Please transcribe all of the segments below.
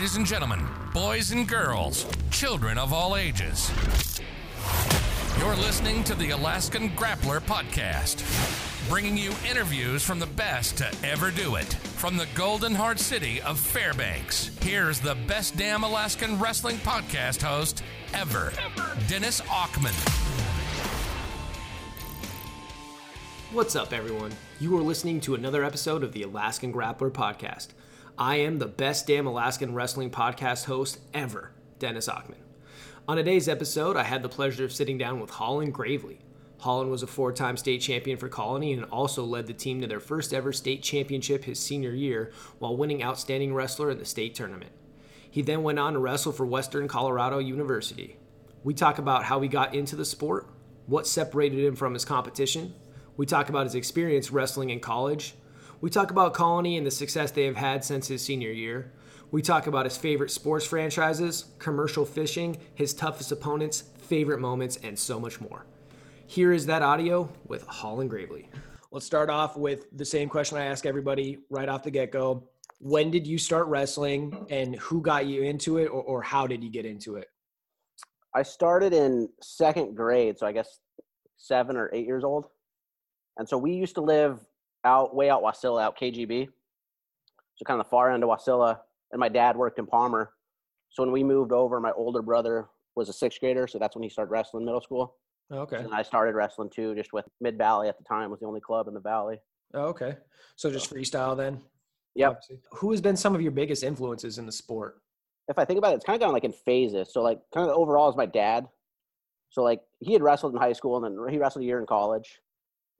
Ladies and gentlemen, boys and girls, children of all ages, you're listening to the Alaskan Grappler Podcast, bringing you interviews from the best to ever do it. From the Golden Heart City of Fairbanks, here's the best damn Alaskan wrestling podcast host ever, Dennis Ackman. What's up, everyone? You are listening to another episode of the Alaskan Grappler Podcast. I am the best damn Alaskan wrestling podcast host ever, Dennis Ackman. On today's episode, I had the pleasure of sitting down with Holland Gravely. Holland was a four time state champion for Colony and also led the team to their first ever state championship his senior year while winning Outstanding Wrestler in the state tournament. He then went on to wrestle for Western Colorado University. We talk about how he got into the sport, what separated him from his competition. We talk about his experience wrestling in college. We talk about Colony and the success they have had since his senior year. We talk about his favorite sports franchises, commercial fishing, his toughest opponents, favorite moments, and so much more. Here is that audio with Holland Gravely. Let's start off with the same question I ask everybody right off the get go. When did you start wrestling and who got you into it or, or how did you get into it? I started in second grade, so I guess seven or eight years old. And so we used to live out way out Wasilla, out KGB. So kind of the far end of Wasilla. And my dad worked in Palmer. So when we moved over, my older brother was a sixth grader, so that's when he started wrestling middle school. Oh, Okay. And I started wrestling too, just with Mid Valley at the time was the only club in the valley. Oh, okay. So just freestyle then? Yep. Obviously. Who has been some of your biggest influences in the sport? If I think about it, it's kind of gone like in phases. So like kind of overall is my dad. So like he had wrestled in high school and then he wrestled a year in college.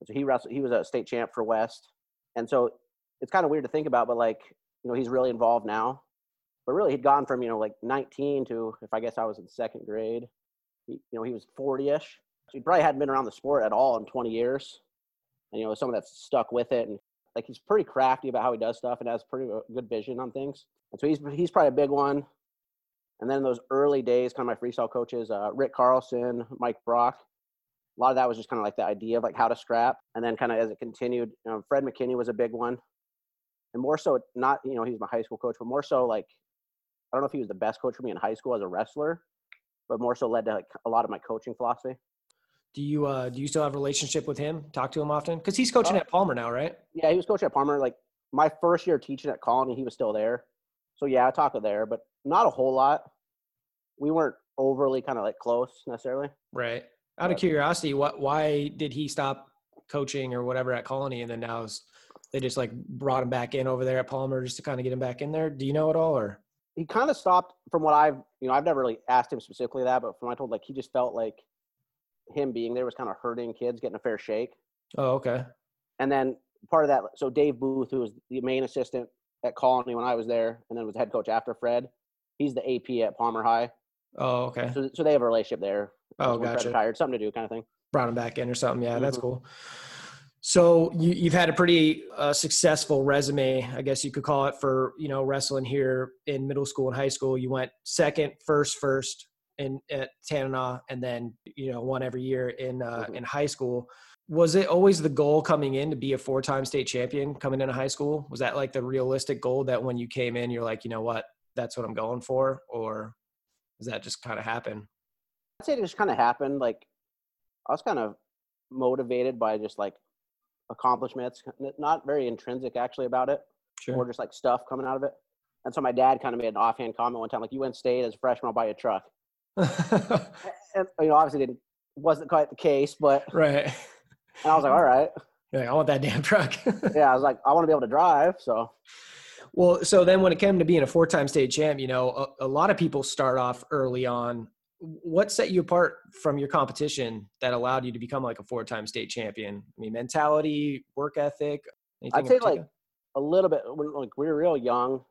So he wrestled. He was a state champ for West, and so it's kind of weird to think about, but like you know he's really involved now. But really, he'd gone from you know like 19 to if I guess I was in second grade. He, you know he was 40ish. So he probably hadn't been around the sport at all in 20 years. And you know someone that's stuck with it and like he's pretty crafty about how he does stuff and has pretty uh, good vision on things. And so he's he's probably a big one. And then in those early days, kind of my freestyle coaches, uh, Rick Carlson, Mike Brock, a lot of that was just kind of like the idea of like how to scrap and then kind of as it continued you know, fred mckinney was a big one and more so not you know he's my high school coach but more so like i don't know if he was the best coach for me in high school as a wrestler but more so led to like a lot of my coaching philosophy Do you uh do you still have a relationship with him? Talk to him often? Because he's coaching Oh. at Palmer now, right? yeah he was coaching at palmer like my first year teaching at colony he was still there so yeah i talked with there but not a whole lot we weren't overly kind of like close necessarily Right. Out of curiosity, what why did he stop coaching or whatever at Colony and then now is- they just like brought him back in over there at Palmer just to kind of get him back in there? Do you know at all or he kind of stopped from what I've, you know, I've never really asked him specifically that, but from what I told, like he just felt like him being there was kind of hurting kids getting a fair shake. Oh, okay. And then part of that, so Dave Booth, who was the main assistant at Colony when I was there, and then was head coach after Fred, he's the AP at Palmer High. Oh, okay. So, so they have a relationship there. Oh, gotcha. Retired, something to do, kind of thing. Brought him back in or something. Yeah, that's Mhm. cool. So you, you've had a pretty uh, successful resume, I guess you could call it, for you know wrestling here in middle school and high school. You went second, first, first in at Tanana, and then you know one every year in uh, Mhm. in high school. Was it always the goal coming in to be a four-time state champion coming into high school? Was that like the realistic goal that when you came in, you're like, you know what, that's what I'm going for, or does that just kind of happen? I'd say it just kind of happened. Like I was kind of motivated by just like accomplishments, not very intrinsic actually about it. or just like stuff coming out of it. And so my dad kind of made an offhand comment one time, like, "You went state as a freshman, I'll buy you a truck." And you know, obviously didn't wasn't quite the case, but right. and I was like, "All right, like, I want that damn truck. yeah." I was like, "I want to be able to drive." So well, so then when it came to being a four-time state champ, you know, a, a lot of people start off early on. What set you apart from your competition that allowed you to become like a four-time state champion? I mean, mentality, work ethic. anything I'd say like a little bit when like we were real young.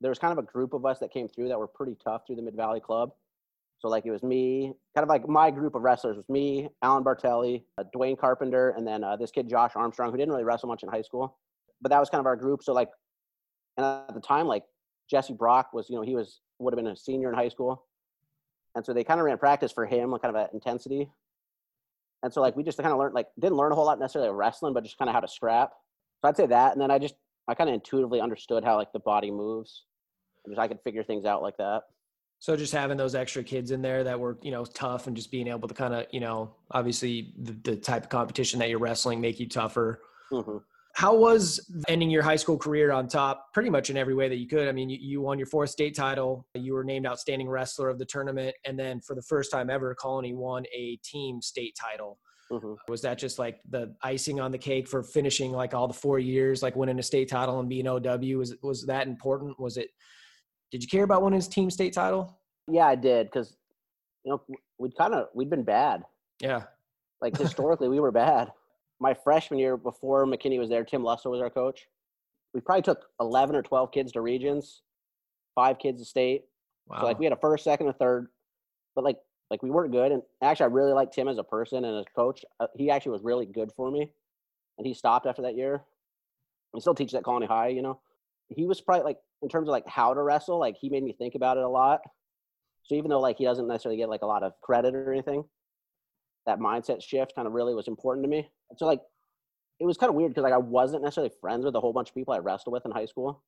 There was kind of a group of us that came through that were pretty tough through the Mid Valley Club. So like it was me, kind of like my group of wrestlers was me, Alan Bartelli, uh, Dwayne Carpenter, and then uh, this kid Josh Armstrong, who didn't really wrestle much in high school, but that was kind of our group. So like, and at the time, like Jesse Brock was, you know, he was would have been a senior in high school, and so they kind of ran practice for him, like kind of at intensity. And so like we just kind of learned like didn't learn a whole lot necessarily of wrestling, but just kind of how to scrap. So I'd say that, and then I just I kind of intuitively understood how like the body moves. Just I could figure things out like that. So just having those extra kids in there that were, you know, tough and just being able to kind of, you know, obviously the, the type of competition that you're wrestling make you tougher. hmm How was ending your high school career on top pretty much in every way that you could? I mean, you, you won your fourth state title, you were named outstanding wrestler of the tournament, and then for the first time ever, Colony won a team state title. hmm Was that just like the icing on the cake for finishing like all the four years, like winning a state title and being OW? Was was that important? Was it? Did you care about winning his team state title? Yeah, I did because you know we'd kind of we'd been bad. Yeah. Like historically, we were bad. My freshman year, before McKinney was there, Tim Luster was our coach. We probably took eleven or twelve kids to regions, five kids to state. Wow. So like we had a first, second, and third, but like like we weren't good. And actually, I really liked Tim as a person and as a coach. Uh, he actually was really good for me, and he stopped after that year. He still teaches at Colony High, you know. He was probably like in terms of like how to wrestle, like he made me think about it a lot. So even though like he doesn't necessarily get like a lot of credit or anything, that mindset shift kind of really was important to me. And so like it was kind of weird because like I wasn't necessarily friends with a whole bunch of people I wrestled with in high school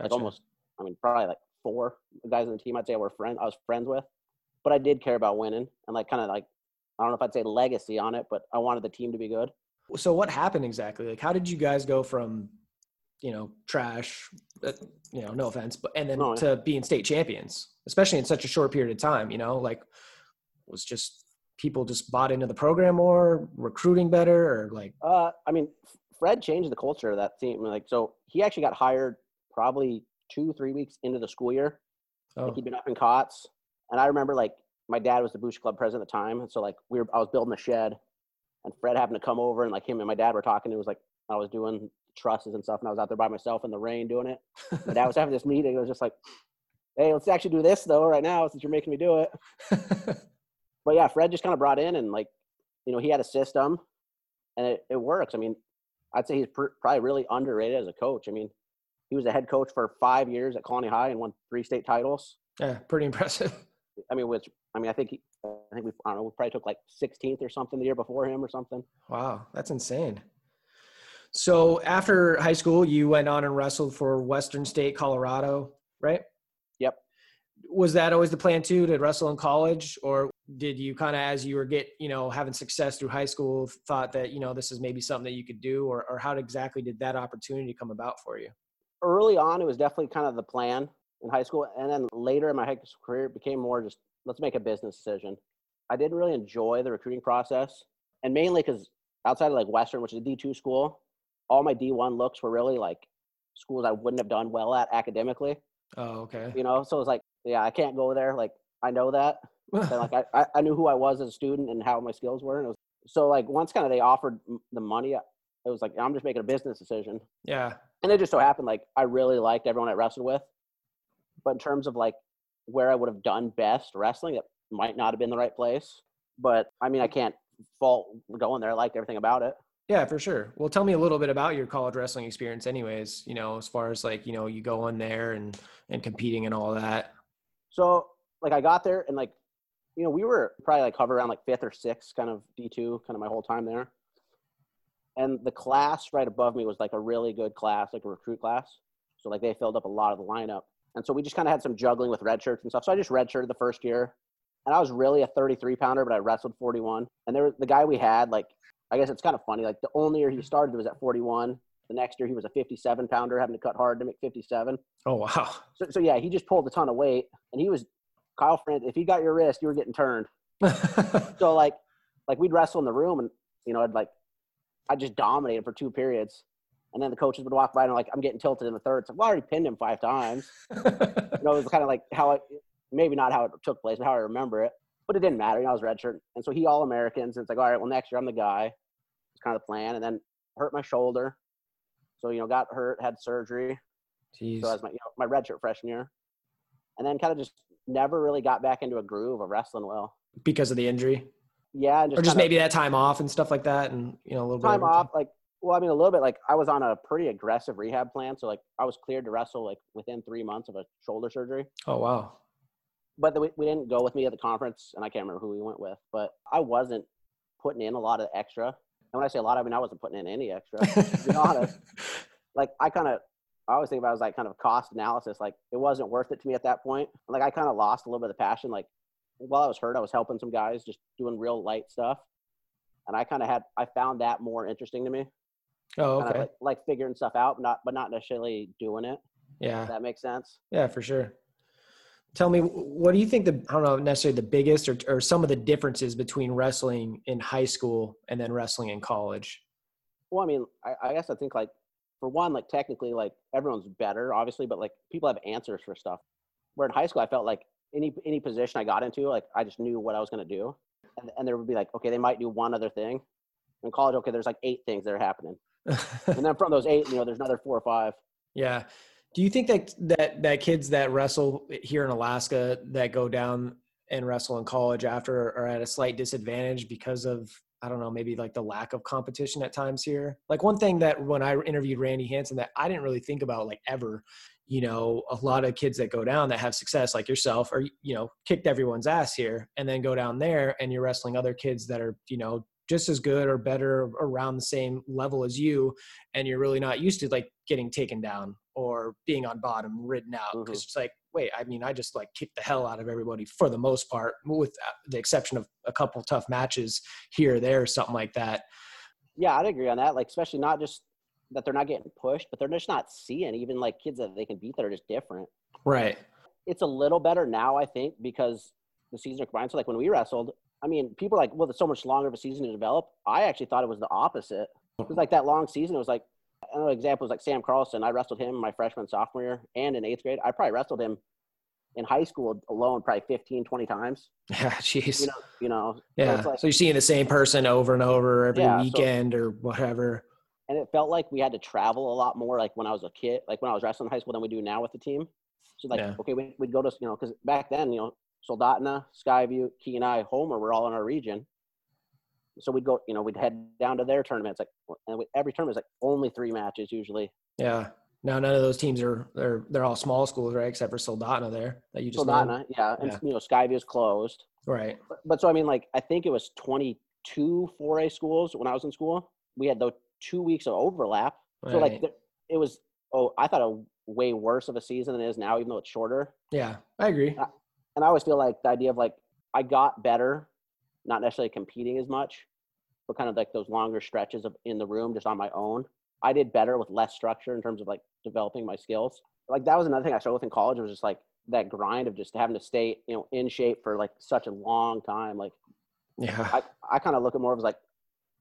like almost i mean probably like four guys on the team i'd say i were friend i was friends with but i did care about winning and like kind of like i don't know if i'd say legacy on it but i wanted the team to be good So what happened exactly? Like, how did you guys go from, you know, trash, uh, you know, no offense, but and then No, to being state champions, especially in such a short period of time? You know, like, was just people just bought into the program more, recruiting better, or like, uh i mean fred changed the culture of that team like so he actually got hired probably two three weeks into the school year. Oh, like he'd been up in cots and i remember like my dad was the Bush club president at the time and so like we were i was building a shed and fred happened to come over and like him and my dad were talking it was like i was doing trusses and stuff and i was out there by myself in the rain doing it. My dad was having this meeting it was just like hey let's actually do this though right now since you're making me do it but yeah fred just kind of brought in and like you know he had a system and it, it works i mean i'd say he's pr- probably really underrated as a coach i mean he was a head coach for five years at colony high and won three state titles yeah, pretty impressive. I mean, which I mean, I think he, I think we I don't know, we probably took like 16th or something the year before him or something. Wow, that's insane. So after high school, you went on and wrestled for Western State, Colorado, right? Yep. Was that always the plan too, to wrestle in college, or did you kind of, as you were get, you know, having success through high school, thought that you know this is maybe something that you could do, or or how exactly did that opportunity come about for you? Early on, it was definitely kind of the plan in high school, and then later in my high school career, it became more just let's make a business decision. I didn't really enjoy the recruiting process, and mainly because outside of like Western, which is a D two school, all my D one looks were really like schools I wouldn't have done well at academically. Oh, okay. You know, so it's like, yeah, I can't go there. Like I know that, like I, I, I knew who I was as a student and how my skills were. And it was so like once kind of they offered the money, it was like I'm just making a business decision. yeah. And it just so happened like I really liked everyone I wrestled with, but in terms of like where I would have done best wrestling, it might not have been the right place. But I mean, I can't fault going there. I liked everything about it. Yeah, for sure. Well, tell me a little bit about your college wrestling experience, anyways. You know, as far as like you know, you go in there and and competing and all that. So like I got there and like, you know, we were probably like hover around like fifth or sixth kind of D two kind of my whole time there. And the class right above me was like a really good class, like a recruit class. So like they filled up a lot of the lineup. And so we just kind of had some juggling with red shirts and stuff. So I just redshirted the first year. And I was really a 33 pounder, but I wrestled 41. And there was the guy we had, like, I guess it's kind of funny. Like the only year he started was at 41. The next year he was a 57 pounder, having to cut hard to make 57. Oh wow. So, so yeah, he just pulled a ton of weight, and he was Kyle Friend. If he got your wrist, you were getting turned. So like, like we'd wrestle in the room, and you know, I'd like, I just dominated for two periods, and then the coaches would walk by and like, I'm getting tilted in the third. Like, well, I already pinned him five times. You know, it was kind of like how it, maybe not how it took place, but how I remember it. But it didn't matter. You know, I was redshirt, and so he all Americans. And it's like, all right, well, next year I'm the guy. It's kind of the plan, and then hurt my shoulder. So you know, got hurt, had surgery. Jeez. So as my you know my redshirt freshman year, and then kind of just never really got back into a groove of wrestling well. because of the injury, Yeah, just, or just maybe that time off and stuff like that, and you know a little bit time of off. Like, well, I mean, a little bit. Like, I was on a pretty aggressive rehab plan, so like I was cleared to wrestle like within three months of a shoulder surgery. Oh wow. But the, we, we didn't go with me at the conference, and I can't remember who we went with. But I wasn't putting in a lot of extra. And when I say a lot, I mean I wasn't putting in any extra. to be honest, like I kind of I always think about it as like kind of cost analysis. Like it wasn't worth it to me at that point. Like I kind of lost a little bit of the passion. Like while I was hurt, I was helping some guys, just doing real light stuff, and I kind of had I found that more interesting to me. Oh, okay. Like, like figuring stuff out, not but not necessarily doing it. Yeah. That makes sense. Yeah, for sure. Tell me, what do you think the I don't know necessarily the biggest or or some of the differences between wrestling in high school and then wrestling in college? Well, I mean, I, I guess I think like for one, like technically, like everyone's better, obviously, but like people have answers for stuff. Where in high school, I felt like any any position I got into, like I just knew what I was going to do, and, and there would be like, okay, they might do one other thing. In college, okay, there's like eight things that are happening, and then from those eight, you know, there's another four or five. yeah. Do you think that that that kids that wrestle here in Alaska that go down and wrestle in college after are at a slight disadvantage because of I don't know, maybe like the lack of competition at times here. Like one thing that when I interviewed Randy Hansen that I didn't really think about like ever, you know, a lot of kids that go down that have success like yourself or you know, kicked everyone's ass here and then go down there and you're wrestling other kids that are, you know, just as good or better around the same level as you and you're really not used to like getting taken down or being on bottom ridden out because mm-hmm. it's like wait i mean i just like kicked the hell out of everybody for the most part with the exception of a couple tough matches here or there or something like that Yeah, I'd agree on that. Like, especially not just that they're not getting pushed, but they're just not seeing even like kids that they can beat that are just different. right it's a little better now, I think, because the season are combined. So like when we wrestled, I mean, people are like, well, it's so much longer of a season to develop. I actually thought it was the opposite. It was like that long season. It was like, I know examples like Sam Carlson. I wrestled him my freshman, sophomore year, and in eighth grade. I probably wrestled him in high school alone probably 15, 20 times. yeah jeez You know, you know. so yeah so, like- you're seeing the same person over and over every Yeah, so- weekend or whatever and it felt like we had to travel a lot more like when I was a kid, like when I was wrestling in high school than we do now with the team. So like, Yeah. okay, we, we'd go to, you know, because back then, you know, Soldotna, Skyview, Kenai, Homer were all in our region. So we'd go, you know, we'd head down to their tournaments. Like, and we, every tournament is like only three matches usually. yeah now none of those teams are they're they're all small schools right except for soldotna there that you just named. Soldotna, yeah, and Yeah. you know, Skyview's closed. right But, but so I mean, like, I think it was 22 4A schools when I was in school. We had those two weeks of overlap. So like, Right. it was. Oh, I thought a way worse of a season than it is now, even though it's shorter. yeah i agree and I always feel like the idea of like I got better, not necessarily competing as much, but kind of like those longer stretches of in the room just on my own. I did better with less structure in terms of like developing my skills. Like that was another thing I struggled with in college was just like that grind of just having to stay, you know, in shape for like such a long time. Like yeah I, I kind of look at more of as like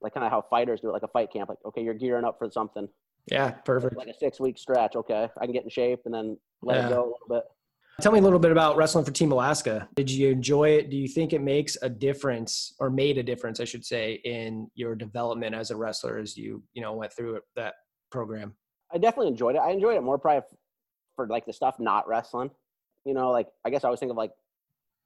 like kind of how fighters do it, like a fight camp. Like, okay, you're gearing up for something. yeah perfect Like a six week stretch. Okay. I can get in shape and then let Yeah. it go a little bit. Tell me a little bit about wrestling for Team Alaska. Did you enjoy it? Do you think it makes a difference or made a difference, I should say, in your development as a wrestler as you, you know, went through it, that program? I definitely enjoyed it. I enjoyed it more probably for like the stuff not wrestling. You know, like I guess I always think of like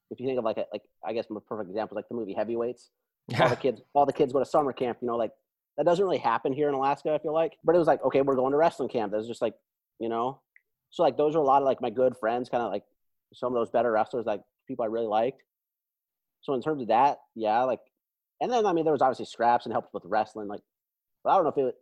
if you think of like a, like I guess my perfect example is like the movie Heavyweights. All the kids, all the kids go to summer camp. You know, like that doesn't really happen here in Alaska. I feel like, but it was like okay, we're going to wrestling camp. That was just like you know, so like those are a lot of like my good friends, kind of like some of those better wrestlers, like people I really liked. So in terms of that, yeah, like, and then I mean there was obviously scraps and helped with wrestling, like, but I don't know if it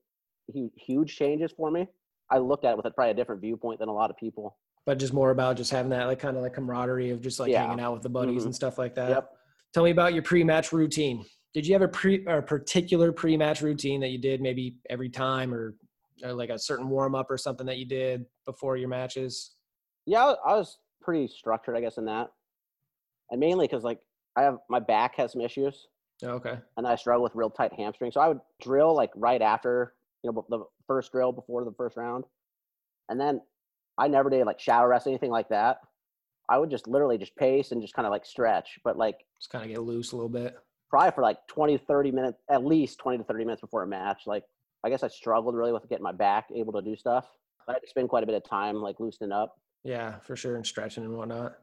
hu- huge changes for me. I looked at it with a, probably a different viewpoint than a lot of people. But just more about just having that like kind of like camaraderie of just like Yeah. hanging out with the buddies Mhm. and stuff like that. Yep. Tell me about your pre-match routine. Did you have a pre or a particular pre-match routine that you did maybe every time or Uh, like a certain warm up or something that you did before your matches? Yeah, I was pretty structured, I guess, in that, and mainly because like I have my back has some issues, Oh, Okay. and I struggle with real tight hamstrings, So I would drill like right after you know the first drill before the first round, and then I never did like shower rest anything like that. I would just literally just pace and just kind of like stretch, but like Just kind of get loose a little bit. probably for like 20 30 minutes at least 20 to 30 minutes before a match like i guess i struggled really with getting my back able to do stuff i had to spend quite a bit of time like loosening up. Yeah, for sure. And stretching and whatnot.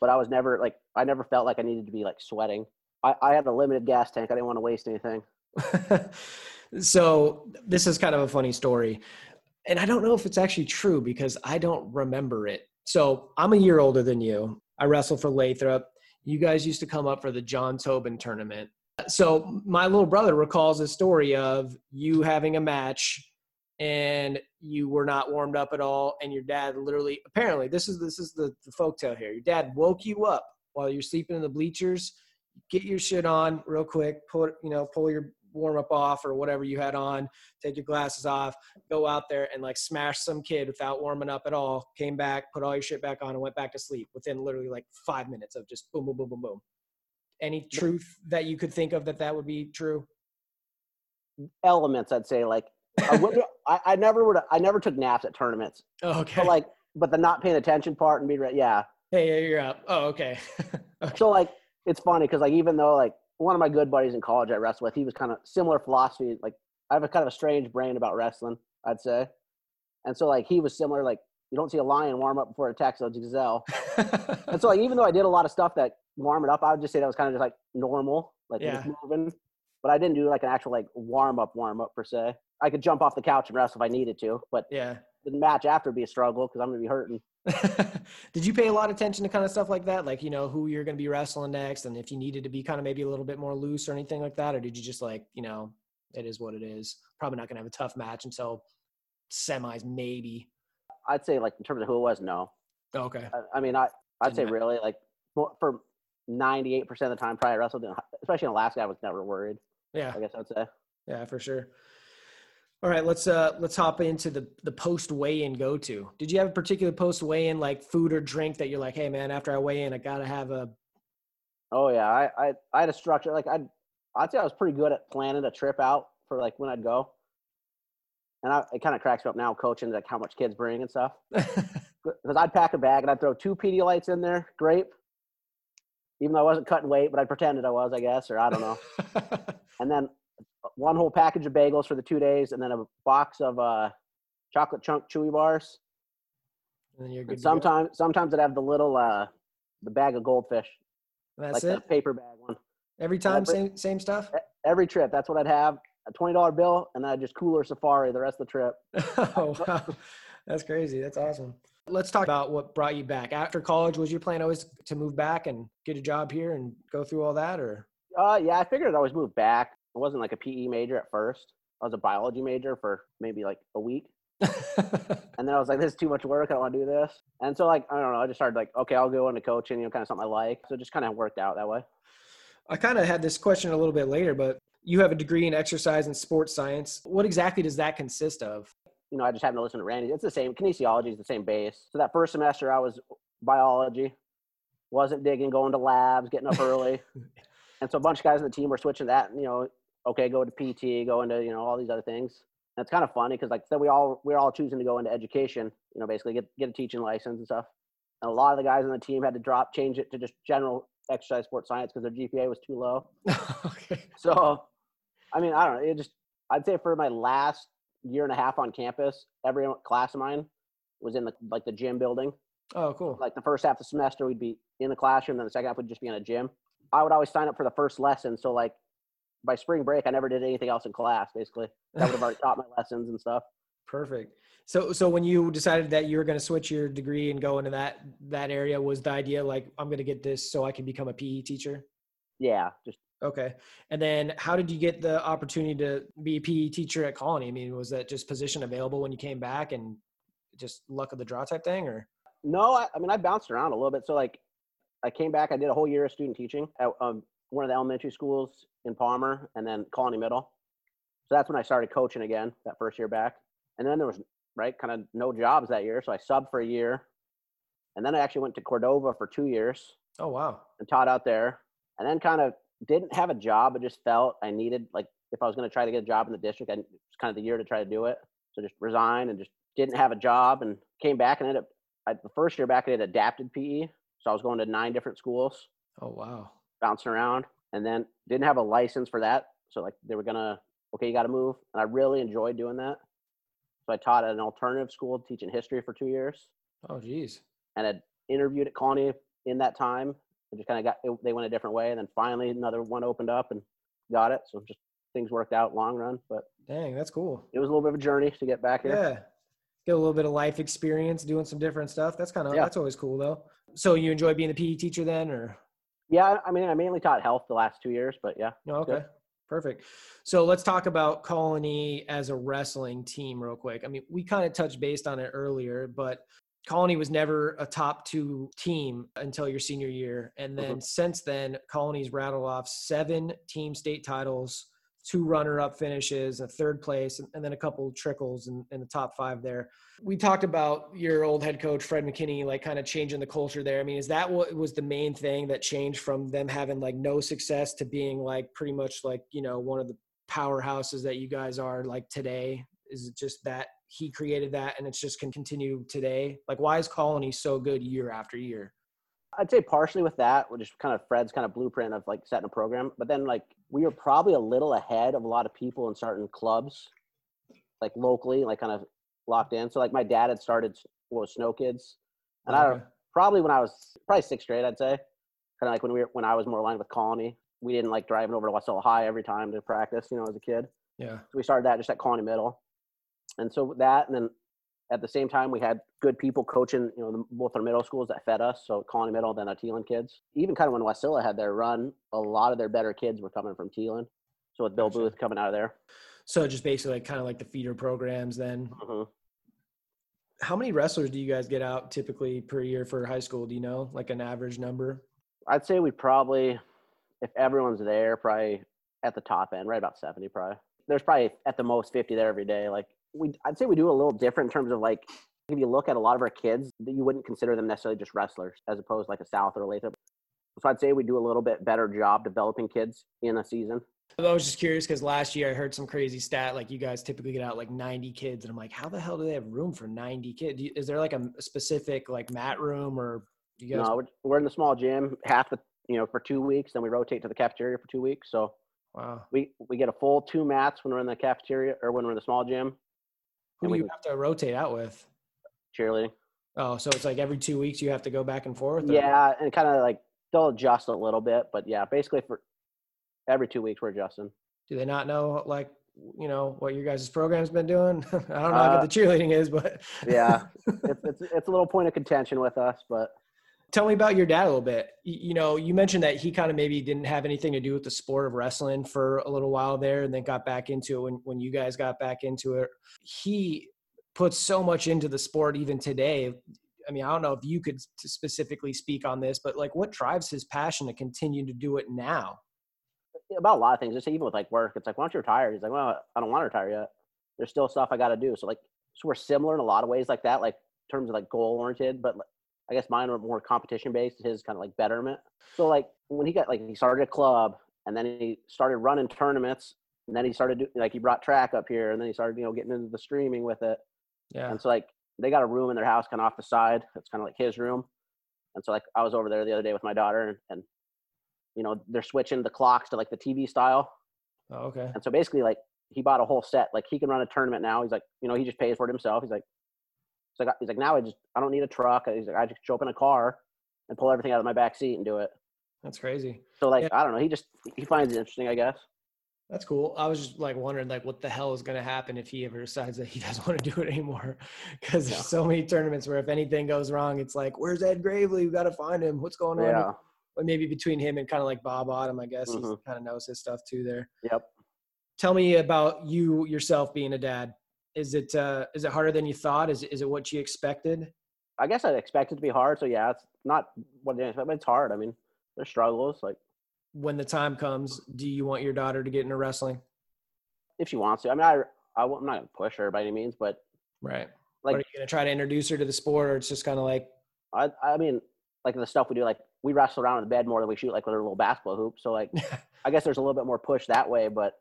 but i was never like i never felt like i needed to be like sweating. I, I had a limited gas tank i didn't want to waste anything. So this is kind of a funny story and i don't know if it's actually true because i don't remember it. So i'm a year older than you. I wrestle for lathrop. You guys used to come up for the john tobin tournament so my little brother recalls a story of you having a match and you were not warmed up at all, and your dad literally, apparently, this is this is the, the folk tale here. Your dad woke you up while you're sleeping in the bleachers. Get your shit on real quick. put you know pull your warm up off or whatever you had on. Take your glasses off. Go out there and like smash some kid without warming up at all. Came back, put all your shit back on, and went back to sleep within literally like five minutes of just boom boom boom boom boom. Any truth that you could think of that that would be true? Elements, I'd say. Like I, would, I, I never would. I never took naps at tournaments. Oh, okay. But like, but the not paying attention part and being re- yeah. hey, yeah, you're up. Oh, okay. okay. So like, it's funny because like even though like one of my good buddies in college I wrestled with, he was kind of similar philosophy. Like I have a kind of a strange brain about wrestling, I'd say. And so like he was similar. Like you don't see a lion warm up before it attacks a gazelle. and so like even though I did a lot of stuff that warm it up, I would just say that was kind of just like normal, like Yeah. just moving. But I didn't do like an actual like warm up warm up per se. I could jump off the couch and wrestle if I needed to, but yeah. the match after would be a struggle because I'm gonna be hurting. Did you pay a lot of attention to kind of stuff like that? Like, you know, who you're going to be wrestling next and if you needed to be kind of maybe a little bit more loose or anything like that? Or did you just like, you know, it is what it is? Probably not going to have a tough match until semis, maybe. I'd say like in terms of who it was, no. Okay. I, I mean, I I'd say really like for- for 98 percent of the time, probably wrestled, in, especially in Alaska, I was never worried. Yeah. I guess I'd say. Yeah, for sure. All right, let's uh let's hop into the the post weigh in go to. Did you have a particular post weigh in like food or drink that you're like, hey man, after I weigh in, I gotta have a Oh yeah, I I, I had a structure like I'd I'd say I was pretty good at planning a trip out for like when I'd go. And I, it kind of cracks me up now coaching like how much kids bring and stuff. Because I'd pack a bag and I'd throw two Pedialytes in there, grape. Even though I wasn't cutting weight, but I pretended I was, I guess, or I don't know. and then one whole package of bagels for the two days, and then a box of uh, chocolate chunk chewy bars. and then you're good. And to go. sometimes, sometimes I'd have the little uh, the bag of goldfish, That's like it. the paper bag one. Every time, but- same same stuff. Every trip, that's what I'd have. A twenty dollar bill, and then I'd just cooler safari the rest of the trip. oh wow, that's crazy. That's awesome. Let's talk about what brought you back after college. Was your plan always to move back and get a job here and go through all that, or? Uh, yeah, I figured I'd always move back. I wasn't like a PE major at first. I was a biology major for maybe like a week. And then I was like, this is too much work. I don't want to do this. And so, like, I don't know. I just started like, okay, I'll go into coaching, you know, kind of something I like. So it just kind of worked out that way. I kind of had this question a little bit later, but you have a degree in exercise and sports science. What exactly does that consist of? You know, I just happened to listen to Randy. It's the same. Kinesiology is the same base. So that first semester, I was biology, wasn't digging, going to labs, getting up early. and so a bunch of guys on the team were switching that. You know, okay, go to PT, go into you know all these other things. And it's kind of funny because like I said, we all we're all choosing to go into education. You know, basically get get a teaching license and stuff. And a lot of the guys on the team had to drop, change it to just general exercise sports science because their GPA was too low. okay. So, I mean, I don't know. It just, I'd say for my last year and a half on campus, every class of mine was in the like the gym building. Oh, cool. Like the first half of the semester, we'd be in the classroom, then the second half would just be in a gym. I would always sign up for the first lesson. So, like by spring break, I never did anything else in class. Basically, I would have already taught my lessons and stuff. Perfect. So, so when you decided that you were going to switch your degree and go into that that area, was the idea like I'm going to get this so I can become a PE teacher? Yeah, just Okay. And then, how did you get the opportunity to be a PE teacher at Colony? I mean, was that just position available when you came back and just luck of the draw type thing, or? no. I, I mean, I bounced around a little bit. So, like, I came back. I did a whole year of student teaching at um, one of the elementary schools in Palmer, and then Colony Middle. So that's when I started coaching again that first year back. And then there was right kind of no jobs that year, so I subbed for a year, and then I actually went to Cordova for two years Oh wow. and taught out there, and then kind of didn't have a job, but just felt I needed like if I was going to try to get a job in the district, I, it was kind of the year to try to do it. So just resigned and just didn't have a job and came back and ended up I, the first year back I did adapted PE, so I was going to nine different schools, Oh wow. bouncing around, and then didn't have a license for that, so like they were gonna okay, you got to move, and I really enjoyed doing that. So I taught at an alternative school teaching history for two years Oh geez. and had interviewed at Colony in that time. And just kind of got it, they went a different way, and then finally another one opened up and got it. So just things worked out long run, but Dang, that's cool. it was a little bit of a journey to get back here. Yeah. Get a little bit of life experience doing some different stuff. That's kind of Yeah. that's always cool though. So you enjoy being the PE teacher then, or Yeah, I mean, I mainly taught health the last two years, but yeah, oh, no? Okay. Good. Perfect. So let's talk about Colony as a wrestling team real quick. I mean, we kind of touched based on it earlier, but Colony was never a top two team until your senior year. And then mm-hmm. since then, Colony's rattled off seven team state titles, two runner up finishes, a third place, and, then a couple trickles in, in, the top five there. We talked about your old head coach, Fred McKinney, like kind of changing the culture there. I mean, is that what was the main thing that changed from them having like no success to being like pretty much like, you know, one of the powerhouses that you guys are like today? Is it just that he created that and it's just can continue today? Like, why is Colony so good year after year? I'd say partially with that, which is kind of Fred's kind of blueprint of like setting a program. But then like we were probably a little ahead of a lot of people in certain clubs, like locally, like kind of locked in. So like my dad had started what was Snow Kids, and okay. I probably when I was probably sixth grade, I'd say, kind of like when we were when I was more aligned with Colony. We didn't like driving over to Wasilla High every time to practice, you know, as a kid. Yeah. So we started that just at Colony Middle, and so that, and then at the same time, we had good people coaching, you know, the, both our middle schools that fed us. So Colony Middle, then our Teeland kids. Even kind of when Wasilla had their run, a lot of their better kids were coming from Teeland. So with Bill gotcha. Booth coming out of there. So just basically like, kind of like the feeder programs then. Mm-hmm. How many wrestlers do you guys get out typically per year for high school? Do you know like an average number? I'd say we probably, if everyone's there, probably at the top end, right about 70 probably. There's probably at the most 50 there every day. Like we I'd say we do a little different in terms of like if you look at a lot of our kids, you wouldn't consider them necessarily just wrestlers as opposed to like a South or a Lathrop. So I'd say we do a little bit better job developing kids in a season. I was just curious because last year I heard some crazy stat like you guys typically get out like 90 kids, and I'm like, how the hell do they have room for 90 kids? Is there like a specific like mat room or? You guys... No, we're in the small gym half the you know for two weeks, then we rotate to the cafeteria for two weeks. So wow, we we get a full two mats when we're in the cafeteria or when we're in the small gym, who do you have to rotate out with? Cheerleading. Oh, so it's like every two weeks you have to go back and forth? Or? Yeah, and kind of like they'll adjust a little bit, but yeah, basically for every two weeks we're adjusting. Do they not know like you know what your guys' program's been doing? I don't know uh, how good the cheerleading is, but yeah, it's, it's it's a little point of contention with us, but tell me about your dad a little bit. You know, you mentioned that he kind of maybe didn't have anything to do with the sport of wrestling for a little while there and then got back into it when, when you guys got back into it. He puts so much into the sport even today. I mean, I don't know if you could specifically speak on this, but like what drives his passion to continue to do it now? About a lot of things, just even with like work, it's like, why don't you retire? He's like, well, I don't want to retire yet. There's still stuff I got to do. So like, so we're similar in a lot of ways like that, like terms of like goal oriented, but I guess mine were more competition based. His kind of like betterment. So like when he got like he started a club and then he started running tournaments and then he started doing like he brought track up here and then he started you know getting into the streaming with it. Yeah. And so like they got a room in their house kind of off the side. It's kind of like his room. And so like I was over there the other day with my daughter and, and you know they're switching the clocks to like the TV style. Oh, okay. And so basically like he bought a whole set. Like he can run a tournament now. He's like you know he just pays for it himself. He's like so he's like, now I just I don't need a truck. He's like, I just show up in a car and pull everything out of my back seat and do it. That's crazy. So like, yeah. I don't know. He just he finds it interesting, I guess. That's cool. I was just like wondering, like, what the hell is going to happen if he ever decides that he doesn't want to do it anymore? Because there's so many tournaments where if anything goes wrong, it's like, where's Ed Gravely? We got to find him. What's going on? Yeah. But maybe between him and kind of like Bob Autumn, I guess mm-hmm. he kind of knows his stuff too. There. Yep. Tell me about you yourself being a dad is it uh, is it harder than you thought? Is is it what you expected? I guess I expected to be hard. So yeah, it's not what I expected, but it's hard. I mean, there's struggles. Like when the time comes, do you want your daughter to get into wrestling? If she wants to, I mean, I, I am not gonna push her by any means, but right. Like, are you gonna try to introduce her to the sport, or it's just kind of like? I I mean, like the stuff we do, like we wrestle around in the bed more than we shoot like with a little basketball hoop. So like, I guess there's a little bit more push that way, but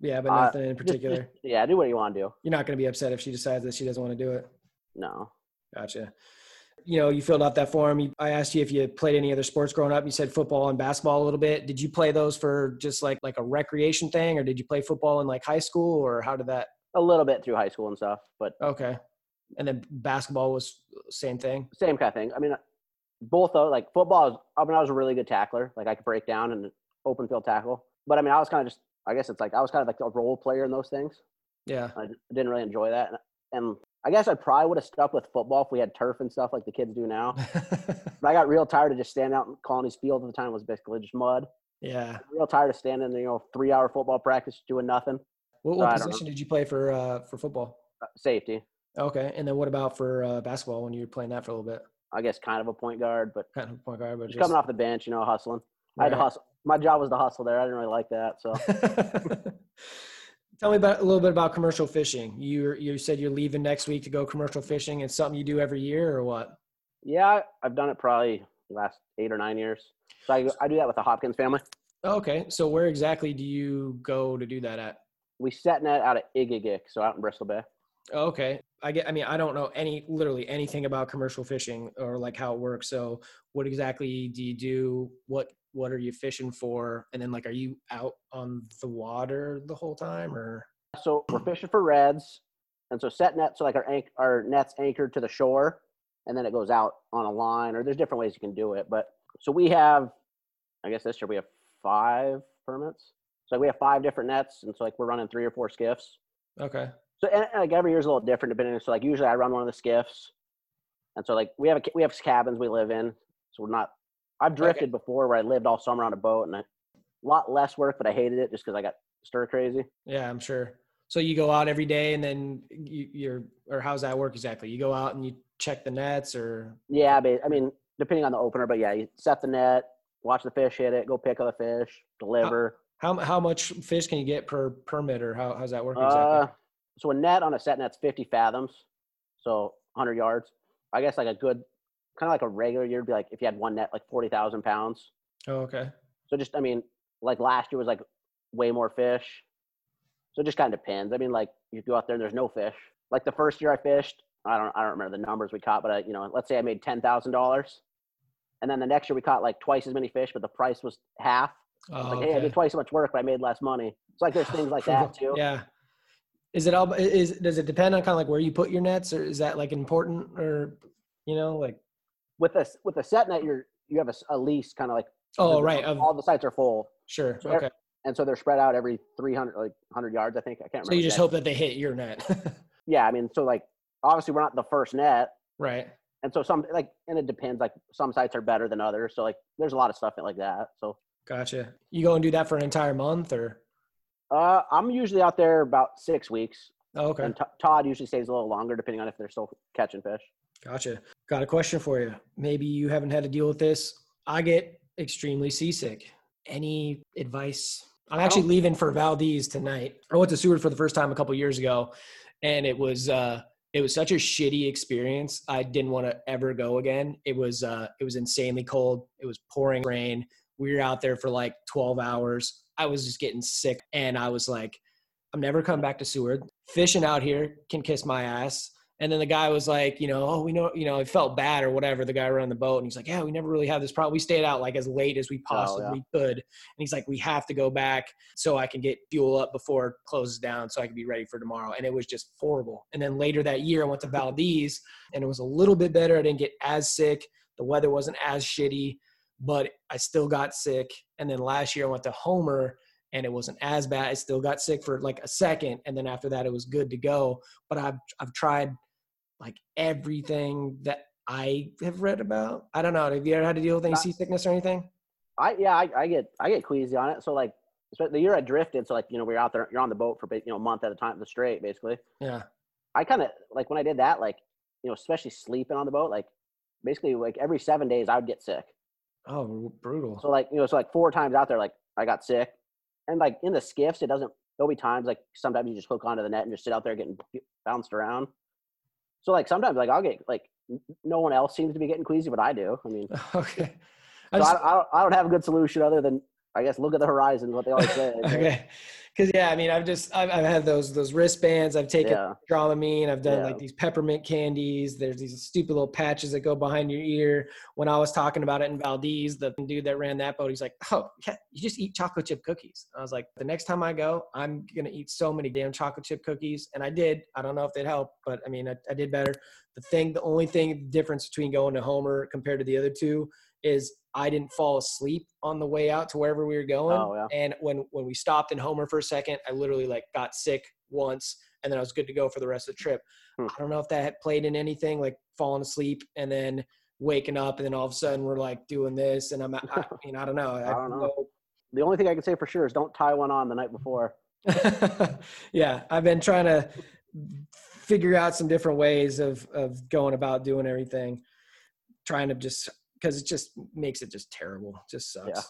yeah, but uh, nothing uh, in particular. Just, just, yeah, do what you want to do. You're not going to be upset if she decides that she doesn't want to do it. No. Gotcha. You know, you filled out that form. I asked you if you played any other sports growing up. You said football and basketball a little bit. Did you play those for just like like a recreation thing, or did you play football in like high school, or how did that? A little bit through high school and stuff, but okay. And then basketball was same thing. Same kind of thing. I mean, both though. Like football, I mean, I was a really good tackler. Like I could break down and open field tackle. But I mean, I was kind of just I guess it's like I was kind of like a role player in those things. Yeah. I didn't really enjoy that. And I guess I probably would have stuck with football if we had turf and stuff like the kids do now. but I got real tired of just standing out in Colony's field at the time. It was basically just mud. Yeah. real tired of standing, you know, three hour football practice doing nothing. What, what I position did you play for uh, for football? Uh, safety, Okay, and then what about for uh, basketball when you were playing that for a little bit? I guess, kind of a point guard, but Kind of point guard, but just just coming off the bench, you know, hustling. I had to hustle. My job was to hustle there. I didn't really like that. So Tell me about a little bit about commercial fishing. You you said you're leaving next week to go commercial fishing. It's something you do every year, or what? yeah, I've done it probably last eight or nine years. So I, I do that with the Hopkins family. Okay, so where exactly do you go to do that at? We set net out at Egegik, so out in Bristol Bay. Okay, I get. I mean, I don't know any literally anything about commercial fishing or like how it works. So, what exactly do you do? What what are you fishing for? And then like, are you out on the water the whole time, or So we're fishing for reds, and so set net. So like our anch- our net's anchored to the shore, and then it goes out on a line. Or there's different ways you can do it. But so we have, I guess this year we have five permits. So we have five different nets, and so like we're running three or four skiffs. okay? So and, and, like every year's a little different depending. So like usually I run one of the skiffs, and so like we have a, we have cabins we live in, so we're not. I've drifted before where I lived all summer on a boat, and I, a lot less work, but I hated it just because I got stir crazy. Yeah, I'm sure. So you go out every day, and then you, you're, or how's that work exactly? You go out and you check the nets, or Yeah, but I mean depending on the opener, but yeah, you set the net, watch the fish hit it, go pick other fish, deliver. how how much fish can you get per permit, or how how's that work Uh, exactly? so a net on a set net's 50 fathoms, so 100 yards. I guess like a good, kind of like a regular year would be like if you had one net like 40,000 pounds. oh, okay. So just, I mean, like last year was like way more fish. So it just kind of depends. I mean, like you go out there and there's no fish. Like the first year I fished, I don't, I don't remember the numbers we caught, but I, you know, let's say I made ten thousand dollars, and then the next year we caught like twice as many fish, but the price was half. Oh, like, hey, I did twice as much work, but I made less money. It's like there's things like that too. Yeah. Is it all? Is does it depend on kind of like where you put your nets, or is that like important, or you know, like With a with a set net, you're you have a, a lease kind of like. oh right, of, all the sites are full, sure, so okay. and so they're spread out every 300 like 100 yards. I think I can't remember. So you just hope that they hit your net, Yeah, I mean, so like obviously we're not the first net, right? and so some like and it depends like some sites are better than others so like there's a lot of stuff like that so Gotcha. You go and do that for an entire month, or uh i'm usually out there about six weeks oh, okay, and T- todd usually stays a little longer depending on if they're still catching fish gotcha. Got a question for you. Maybe you haven't had to deal with this. I get extremely seasick. Any advice? I'm actually don't- leaving for Valdez tonight. I went to Seward for the first time a couple years ago, and it was uh, it was such a shitty experience. I didn't want to ever go again. It was uh, it was insanely cold. It was pouring rain. We were out there for like 12 hours. I was just getting sick, and I was like, I'm never coming back to Seward. Fishing out here can kiss my ass. And then the guy was like, you know, oh, we know, you know, it felt bad or whatever. The guy running the boat, and he's like, yeah, we never really had this problem. We stayed out like as late as we oh, possibly could. And he's like, we have to go back so I can get fuel up before it closes down so I can be ready for tomorrow. And it was just horrible. And then later that year, I went to Valdez and it was a little bit better. I didn't get as sick. The weather wasn't as shitty, but I still got sick. And then last year, I went to Homer and it wasn't as bad. I still got sick for like a second. And then after that, it was good to go. But I've, I've tried like everything that I have read about. I don't know. Have you ever had to deal with any seasickness or anything? i yeah I, I get i get queasy on it so like the year i drifted so like you know we are out there you're on the boat for you know a month at a time the straight basically Yeah. i kind of like when i did that like you know especially sleeping on the boat like basically like every seven days i would get sick Oh, brutal. So like you know, so like four times out there, like I got sick, and like in the skiffs, it doesn't. There'll be times like sometimes you just hook onto the net and just sit out there getting bounced around. So like sometimes like I'll get like no one else seems to be getting queasy, but I do. I mean, okay. I I, just, I, don't, I don't have a good solution other than I guess look at the horizon, what they always say. okay. Because yeah, I mean, I've just I've, I've had those those wristbands. I've taken Yeah, Dramamine. I've done Yeah. like these peppermint candies. There's these stupid little patches that go behind your ear. When I was talking about it in Valdez, the dude that ran that boat, he's like, "Oh, yeah, you just eat chocolate chip cookies." I was like, "The next time I go, I'm gonna eat so many damn chocolate chip cookies," and I did. I don't know if they'd help, but I mean, I, I did better. The thing, the only thing the difference between going to Homer compared to the other two is I didn't fall asleep on the way out to wherever we were going. Oh, yeah. And when when we stopped in Homer for a second, I literally like got sick once, and then I was good to go for the rest of the trip. Hmm. I don't know if that had played in anything, like falling asleep and then waking up, and then all of a sudden we're like doing this, and I'm I, I mean I don't know. I, I don't know. No, the only thing I can say for sure is don't tie one on the night before. yeah, I've been trying to figure out some different ways of of going about doing everything. Trying to just because it just makes it just terrible. Just sucks. Yeah.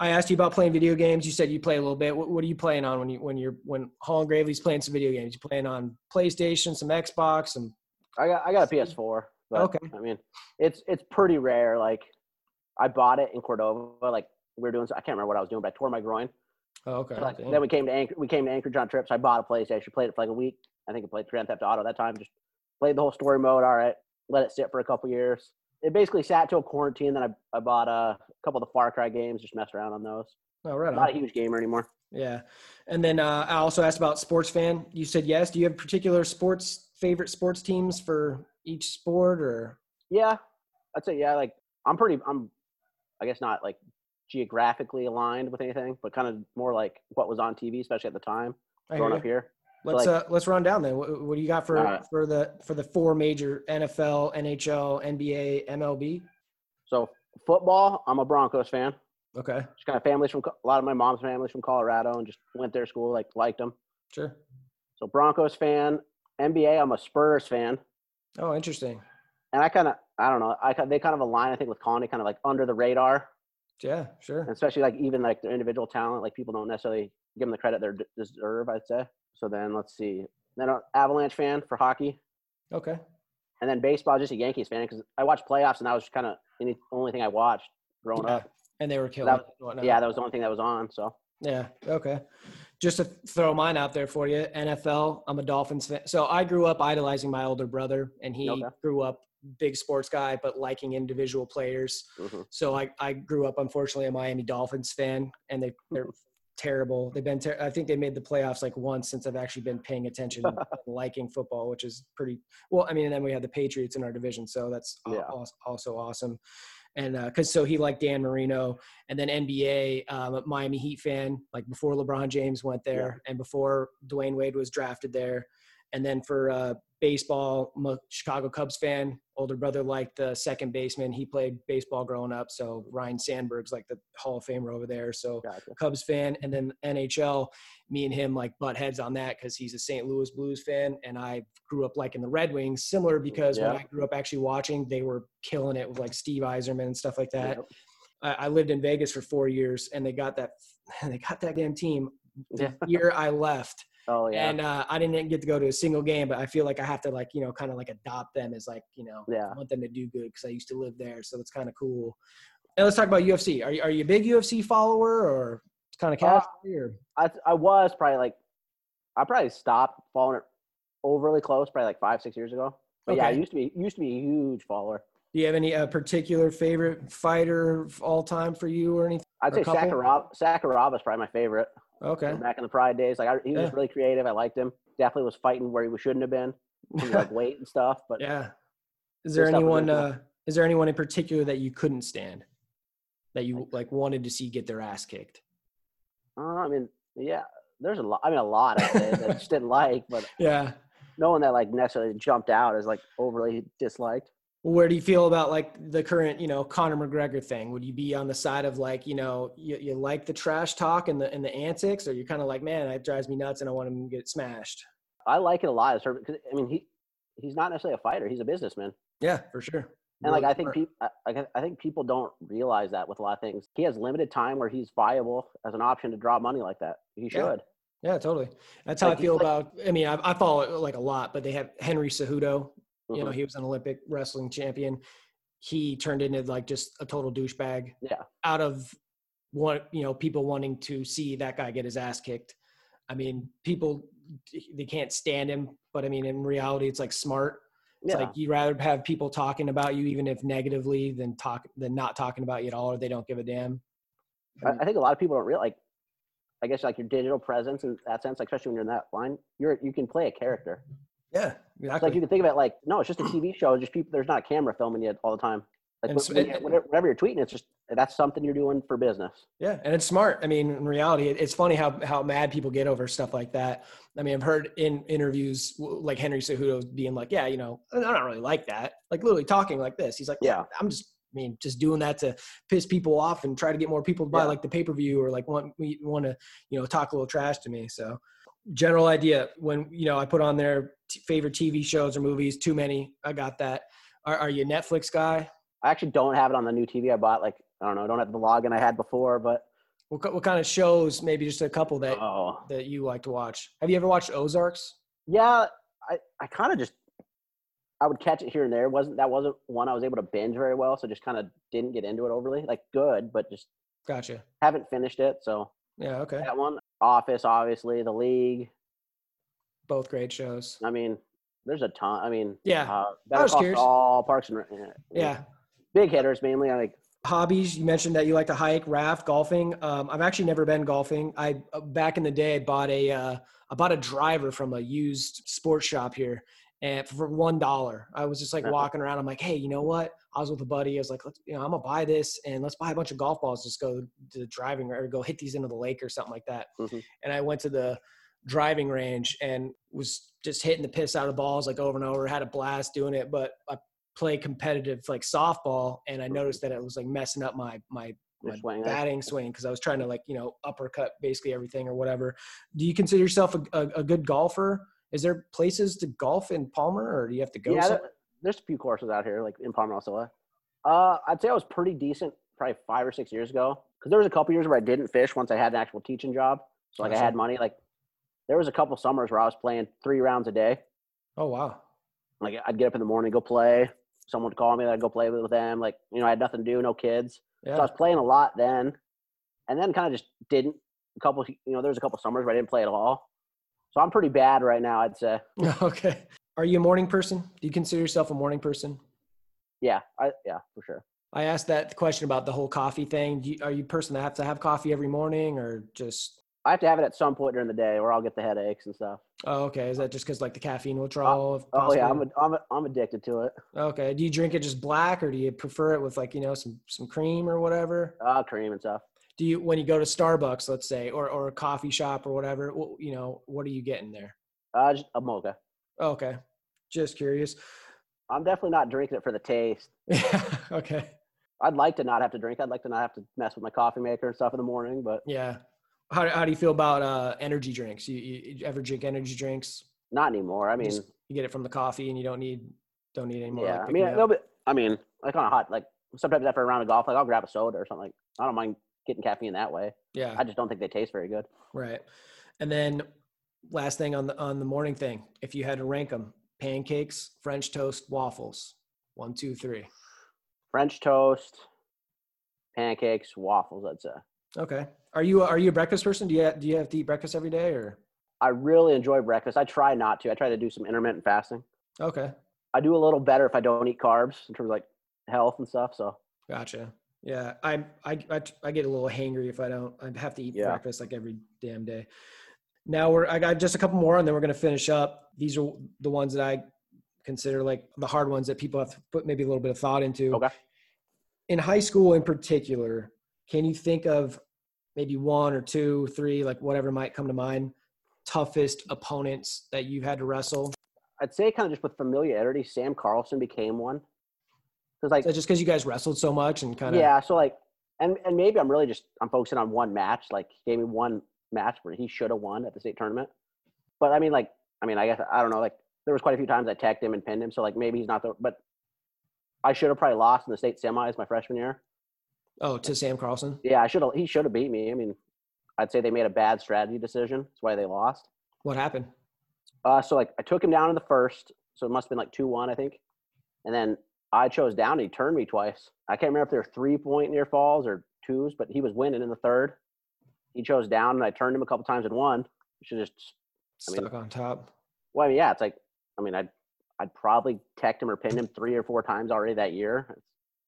I asked you about playing video games. You said you play a little bit. What, what are you playing on when you when you're when Holland Gravely's playing some video games? You playing on PlayStation, some Xbox, some I got I got a PS4. But, Okay. I mean, it's it's pretty rare. Like, I bought it in Cordova. Like we were doing. I can't remember what I was doing, but I tore my groin. oh, okay. So, like, then we came to Anchor, we came to Anchorage on trips. I bought a PlayStation, played it for like a week. I think I played Grand Theft Auto that time. Just played the whole story mode. All right, let it sit for a couple years. It basically sat till quarantine. Then I, I bought uh, a couple of the Far Cry games. Just messed around on those. oh, right I'm not a huge gamer anymore. Yeah, and then uh, I also asked about sports fan. You said yes. Do you have particular sports favorite sports teams for each sport or? Yeah, I'd say yeah. Like I'm pretty. I'm, I guess not like geographically aligned with anything, but kind of more like what was on TV, especially at the time growing up here. Let's like- uh, let's run down then. What, what do you got for Alright. for the for the four major NFL, NHL, NBA, MLB? So football, I'm a Broncos fan. Okay, Just kind of families from a lot of my mom's families from Colorado, and just went there school, like liked them. sure. So Broncos fan. NBA, I'm a Spurs fan. Oh, interesting. and I kind of I don't know I they kind of align I think with Connie kind of like under the radar, Yeah, sure. and especially like even like their individual talent like people don't necessarily give them the credit they deserve I'd say. So then let's see, then an Avalanche fan for hockey, Okay. and then baseball just a Yankees fan because I watched playoffs and that was kind of the only thing I watched growing Yeah, up. And they were it. Yeah, that was the only thing that was on. So Yeah. Okay. Just to throw mine out there for you, NFL. I'm a Dolphins fan. So I grew up idolizing my older brother, and he Okay. grew up big sports guy, but liking individual players. mhm. So I, I grew up unfortunately a Miami Dolphins fan, and they they're terrible. They've been ter- I think they made the playoffs like once since I've actually been paying attention and liking football, which is pretty well. I mean, and then we had the Patriots in our division, so that's Yeah. also awesome. And because so he liked Dan Marino, and then NBA, um, Miami Heat fan, like before LeBron James went there, and before Dwyane Wade was drafted there, and then for uh, baseball, Chicago Cubs fan. Older brother liked the second baseman. He played baseball growing up, so Ryne Sandberg's like the Hall of Famer over there. So gotcha. Cubs fan, and then NHL. Me and him like butt heads on that because he's a St. Louis Blues fan, and I grew up like in the Red Wings. Similar because when I grew up actually watching, they were killing it with like Steve Yzerman and stuff like that. Yep. I, I lived in Vegas for four years, and they got that they got that damn team the Yeah. year I left. Oh yeah, And uh, I didn't get to go to a single game, but I feel like I have to like you know kind of like adopt them as like you know Yeah. I want them to do good because I used to live there, so it's kind of cool. And let's talk about UFC. Are you are you a big UFC follower or kind of Uh, casual? or I I was probably like I probably stopped following it overly close probably like five six years ago. But yeah, I used to be used to be a huge follower. do you have any uh, particular favorite fighter of all time for you or anything? I'd Or say? Sakuraba. Sakuraba is probably my favorite. Okay, Back in the Pride days, like I, he was Yeah. really creative. I liked him. Definitely was fighting where he shouldn't have been, like weight and stuff. But yeah. Is there His stuff was anyone? Uh, is there anyone in particular that you couldn't stand? That you like wanted to see get their ass kicked? uh, I mean, yeah, there's a lot. I mean, a lot of it that I just didn't like, but Yeah. no one that like necessarily jumped out as like overly disliked. Where do you feel about like the current, you know, Conor McGregor thing? Would you be on the side of like, you know, you, you like the trash talk and the and the antics, or you're kind of like, man, that drives me nuts, and I want him to get smashed? I like it a lot. Because I mean, he he's not necessarily a fighter. He's a businessman. Yeah, for sure. And like I think people, I, I think people don't realize that with a lot of things. He has limited time where he's viable as an option to draw money like that. He should. Yeah, totally. That's how Like, I feel like- about. I mean, I, I follow it like a lot, but they have Henry Cejudo. You know, Mhm. he was an Olympic wrestling champion. He turned into like just a total douchebag. Yeah. Out of what you know, people wanting to see that guy get his ass kicked. I mean, people they can't stand him, but I mean, in reality, it's like smart. It's Yeah. like you'd rather have people talking about you, even if negatively, than talk than not talking about you at all, or they don't give a damn. I, I think a lot of people don't realize. Like, I guess like your digital presence in that sense, like especially when you're in that line, you're you can play a character. Yeah, exactly. like you can think of it like no, it's just a TV show. Just people. There's not a camera filming you all the time. Like And when- so- when you- whenever, whenever you're tweeting, it's just that's something you're doing for business. Yeah, and it's smart. I mean, in reality, it- it's funny how how mad people get over stuff like that. I mean, I've heard in interviews like Henry Cejudo being like, "Yeah, you know, I don't really like that." Like literally talking like this. He's like, "Yeah. I'm just I mean, just doing that to piss people off and try to get more people to buy Yeah. like the pay per view or like want want to you know talk a little trash to me. So general idea when you know I put on their t- favorite TV shows or movies. Too many. I got that. Are, are you a Netflix guy? I actually don't have it on the new TV I bought. Like I don't know, I don't have the login I had before, but What, what kind of shows? Maybe just a couple that oh that you like to watch. Have you ever watched Ozarks? yeah, I I kind of just I would catch it here and there. It wasn't that wasn't one I was able to binge very well, so just kind of didn't get into it overly. Like good, but just Gotcha. haven't finished it. So Yeah. Okay. that one, Office, obviously, The League. Both great shows. I mean, there's a ton. I mean, Yeah. uh, Better was curious. Saul, Parks and yeah, Yeah. big hitters mainly. I like hobbies you mentioned that you like to hike raft golfing um, i've actually never been golfing i uh, back in the day I bought a uh, i bought a driver from a used sports shop here and for one dollar i was just like walking around i'm like hey you know what i was with a buddy i was like let's you know i'm gonna buy this and let's buy a bunch of golf balls just go to the driving or go hit these into the lake or something like that Mhm. and i went to the driving range and was just hitting the piss out of balls like over and over had a blast doing it but i play competitive like softball and i noticed that it was like messing up my my my swing. batting swing because I was trying to like you know uppercut basically everything or whatever. Do you consider yourself a, a, a good golfer? Is there places to golf in Palmer, or do you have to go? Yeah, some- there- there's a few courses out here, like in Palmer, Uh, I'd say I was pretty decent probably five or six years ago. Because there was a couple years where I didn't fish once I had an actual teaching job. So like I had money. Like there was a couple summers where I was playing three rounds a day. oh wow, Like I'd get up in the morning, go play. Someone would call me, I'd go play with them. Like you know, I had nothing to do, no kids. Yeah. So I was playing a lot then, and then kind of just didn't. A couple, you know, there was a couple summers where I didn't play at all. So I'm pretty bad right now, I'd say. okay. Are you a morning person? Do you consider yourself a morning person? Yeah, I yeah for sure. I asked that question about the whole coffee thing. You, are you a person that have to have coffee every morning, or just? I have to have it at some point during the day, or I'll get the headaches and stuff. Oh, okay. Is that just because like the caffeine withdrawal? if Oh yeah, I'm a, I'm a, I'm addicted to it. okay. Do you drink it just black, or do you prefer it with like you know some some cream or whatever? Uh, cream and stuff. Do you when you go to Starbucks, let's say, or or a coffee shop or whatever, you know, what are you getting there? Uh, a mocha. Okay, just curious. I'm definitely not drinking it for the taste. yeah okay, I'd like to not have to drink. I'd like to not have to mess with my coffee maker and stuff in the morning. But yeah. How how do you feel about uh, energy drinks? You, you, you ever drink energy drinks? not anymore. I mean, just- you get it from the coffee, and you don't need don't need any more. yeah. like, I mean, a little bit. I mean, like on a hot, like sometimes after a round of golf, like I'll grab a soda or something. Like I don't mind getting caffeine that way. yeah, I just don't think they taste very good. right. And then last thing on the on the morning thing, if you had to rank them, pancakes, French toast, waffles, one, two, three. French toast, pancakes, waffles. I'd say. Okay. Are you are you a breakfast person? Do you do you have to eat breakfast every day or? I really enjoy breakfast. I try not to. I try to do some intermittent fasting. Okay. I do a little better if I don't eat carbs in terms of like health and stuff. So Gotcha. Yeah, I, I I I get a little hangry if I don't. I have to eat Yeah. breakfast like every damn day. Now we're I got just a couple more and then we're gonna finish up. These are the ones that I consider like the hard ones that people have to put maybe a little bit of thought into. Okay. In high school, in particular, can you think of maybe one or two, three, like whatever might come to mind, toughest opponents that you've had to wrestle? I'd say kind of just with familiarity, Sam Carlson became one. Because like that just because you guys wrestled so much and kind of yeah, so like and and maybe I'm really just I'm focusing on one match. Like he gave me one match where he should have won at the state tournament. But I mean like I mean I guess I don't know like there was quite a few times I tagged him and pinned him. So like maybe he's not the but I should have probably lost in the state semis my freshman year. Oh, to Sam Carlson. Yeah, I should have he should have beat me. I mean I'd say they made a bad strategy decision. That's why they lost. What happened? Uh, so like I took him down in the first, so it must have been like two one, I think, and then I chose down. He turned me twice. I can't remember if they were three point near falls or twos, but he was winning in the third. He chose down, and I turned him a couple times and won. Should just I mean- Stuck on top. well, I mean, yeah, it's like I mean, I'd I'd probably teched him or pinned him three or four times already that year.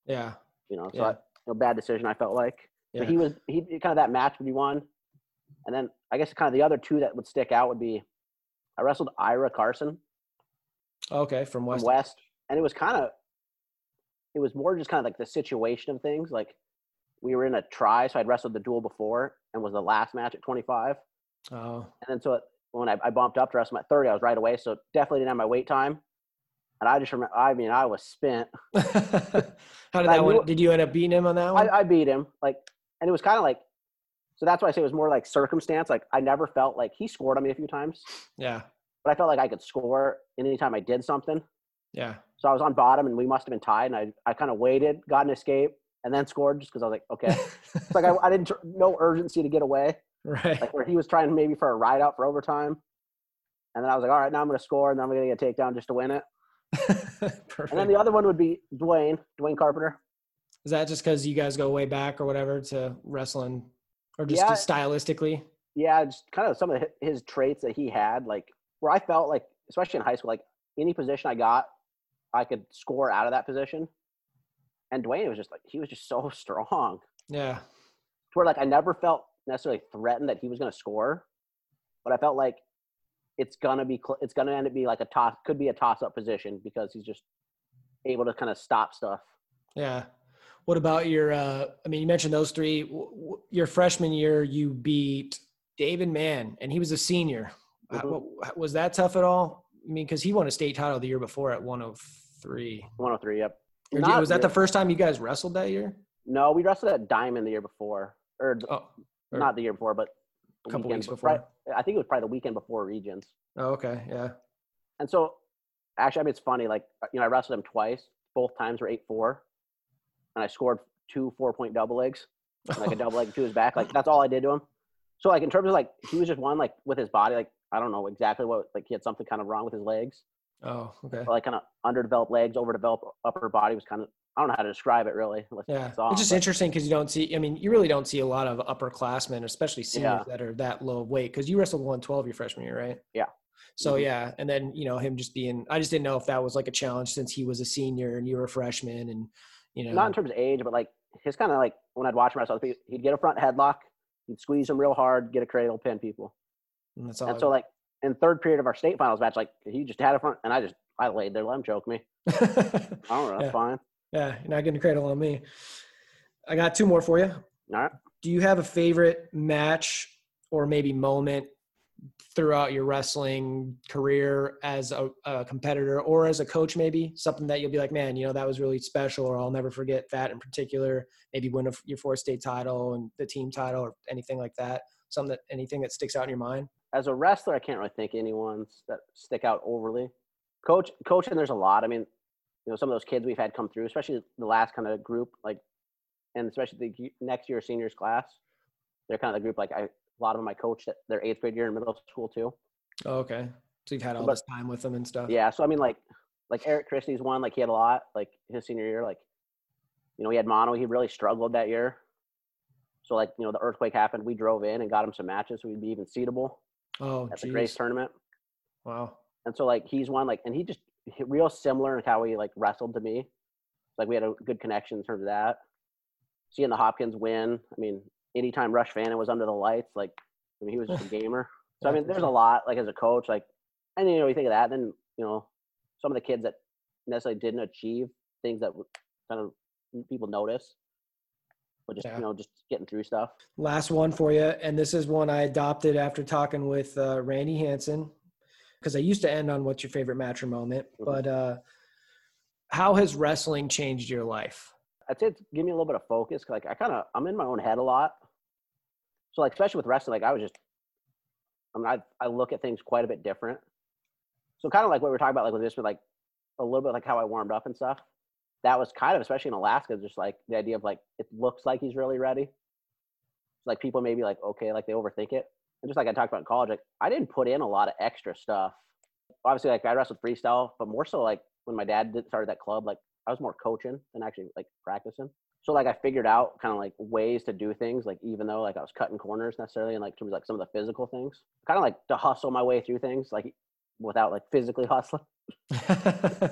Yeah. you know, so Yeah. I, a bad decision. I felt like, Yeah. but he was he kind of that match when he won, and then I guess kind of the other two that would stick out would be I wrestled Ira Carson. okay, from from West. West, and it was kind of, it was more just kind of like the situation of things. Like we were in a try, so I'd wrestled the duel before and was the last match at 25, Oh, and then so it, when I, I bumped up to wrestle at 30, I was right away, so definitely didn't have my wait time. and I just remember. I mean, I was spent. How did I that one? Did you end up beating him on that one? I, I beat him like, and it was kind of like. So that's why I say it was more like circumstance. Like I never felt like he scored on me a few times, yeah, but I felt like I could score any time I did something. yeah, So I was on bottom, and we must have been tied. And I, I kind of waited, got an escape, and then scored just because I was like, okay. It's like I, I didn't no urgency to get away. right. Like where he was trying maybe for a ride out for overtime, and then I was like, all right, now I'm going to score, and then I'm going to get a takedown just to win it. Perfect. And then the other one would be Dwayne, Dwayne Carpenter. Is that just because you guys go way back or whatever to wrestling, or just Yeah. stylistically? Yeah, just kind of some of his traits that he had, like where I felt like, especially in high school, like any position I got, I could score out of that position. And Dwayne was just like he was just so strong. Yeah, to where like I never felt necessarily threatened that he was going to score, but I felt like it's gonna be cl- it's gonna end up be like a toss could be a toss up position because he's just able to kind of stop stuff. yeah. What about your? uh I mean, you mentioned those three. W- w- Your freshman year, you beat David Mann, and he was a senior. Mhm. what- Was that tough at all? I mean, because he won a state title the year before at 103. 103. Yep. Did- was that the first time you guys wrestled that year? No, we wrestled at Diamond the year before, or Oh, or- not the year before, but the Couple weekend weeks before. right- I think it was probably the weekend before Regions. oh okay, yeah. And so, actually, I mean, it's funny. Like, uh, you know, I wrestled him twice. Both times were eight four, and I scored two four point double legs, like a double leg to his back. Like that's all I did to him. So, like in terms of like, he was just one like with his body. Like I don't know exactly what. Like he had something kind of wrong with his legs. Oh, okay. Like kind of underdeveloped legs, overdeveloped upper body was kind of. I don't know how to describe it really. Yeah, it's just but- interesting because you don't see. I mean, you really don't see a lot of upperclassmen, especially seniors Yeah. that are that low of weight. Because you wrestled 112 your freshman year, right? Yeah. So Mhm. yeah, and then you know him just being. I just didn't know if that was like a challenge since he was a senior and you were a freshman, and you know. not in terms of age, but like his kind of like when I'd watch him wrestle, he'd get a front headlock, he'd squeeze him real hard, get a cradle, pin people. And that's all. And so like in third period of our state finals match, like he just had a front, and I just I laid there, let him choke me. I don't know, that's Yeah. fine. yeah, you're not getting a cradle on me. I got two more for you. All right. do you have a favorite match or maybe moment throughout your wrestling career as a, a competitor or as a coach maybe something that you'll be like man you know that was really special or i'll never forget that in particular maybe win a, your fourth state title and the team title or anything like that something that anything that sticks out in your mind As a wrestler, I can't really think of anyone's that stick out overly. Coach, coaching, there's a lot. I mean, you know, some of those kids we've had come through, especially the last kind of group, like, and especially the next year seniors class. They're kind of the group like I. A lot of them I coached at their eighth grade year in middle school too. oh, okay so you've had all But- this time with them and stuff Yeah, so I mean, like, like Eric Christie's one, like he had a lot, like his senior year, like, you know, he had mono. He really struggled that year. So like, you know, the earthquake happened. We drove in and got him some matches, so he'd be even seedable oh at the Grace tournament. wow And so like, he's one like, and he just he- real similar in how he like wrestled to me. Like we had a good connection in terms of that. Seeing the Hopkins win, I mean, anytime Rush Fannin was under the lights, like, I mean, he was just a gamer. So I mean, there's a lot like as a coach, like, and you know, you think of that, And then you know, some of the kids that necessarily didn't achieve things that kind of people notice, but just Yeah. you know, just getting through stuff. Last one for you, and this is one I adopted after talking with uh, Randy Hansen, because I used to end on "What's your favorite match or moment?" Mhm. But uh, how has wrestling changed your life? I'd say it's give me a little bit of focus. Like I kind of I'm in my own head a lot. So like especially with wrestling, like I was just I mean I I look at things quite a bit different. So kind of like what we were talking about, like with this, with like a little bit like how I warmed up and stuff. That was kind of especially in Alaska, just like the idea of like it looks like he's really ready. Like people maybe like okay, like they overthink it. And just like I talked about in college, like I didn't put in a lot of extra stuff. Obviously, like I wrestled freestyle, but more so like when my dad did started that club, like I was more coaching than actually like practicing. So like I figured out kind of like ways to do things, like even though like I was cutting corners necessarily, and like terms like some of the physical things, kind of like to hustle my way through things, like without like physically hustling.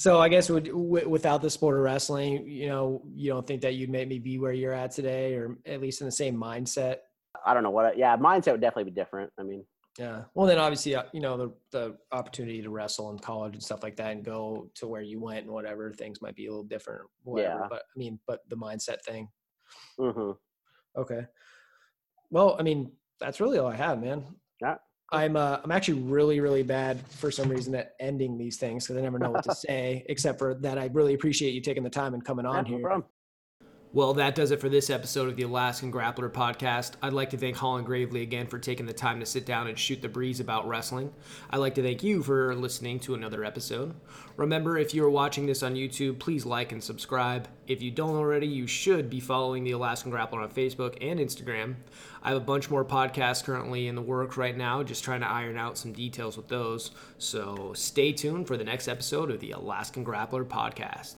so I guess would, w- without the sport of wrestling, you know, you don't think that you'd maybe be where you're at today, or at least in the same mindset. I don't know what. I- Yeah, mindset would definitely be different. I mean, Yeah. Well, then obviously, uh, you know, the the opportunity to wrestle in college and stuff like that, and go to where you went and whatever things might be a little different. Whatever. Yeah. But I mean, but the mindset thing. Mm-hmm. Okay. Well, I mean, that's really all I have, man. I'm uh, I'm actually really really bad for some reason at ending these things because I never know what to say except for that I really appreciate you taking the time and coming on no here. problem. Well, that does it for this episode of the Alaskan Grappler podcast. I'd like to thank Holland Gravely again for taking the time to sit down and shoot the breeze about wrestling. I'd like to thank you for listening to another episode. Remember, if you are watching this on YouTube, please like and subscribe. If you don't already, you should be following the Alaskan Grappler on Facebook and Instagram. I have a bunch more podcasts currently in the works right now, just trying to iron out some details with those. So stay tuned for the next episode of the Alaskan Grappler podcast.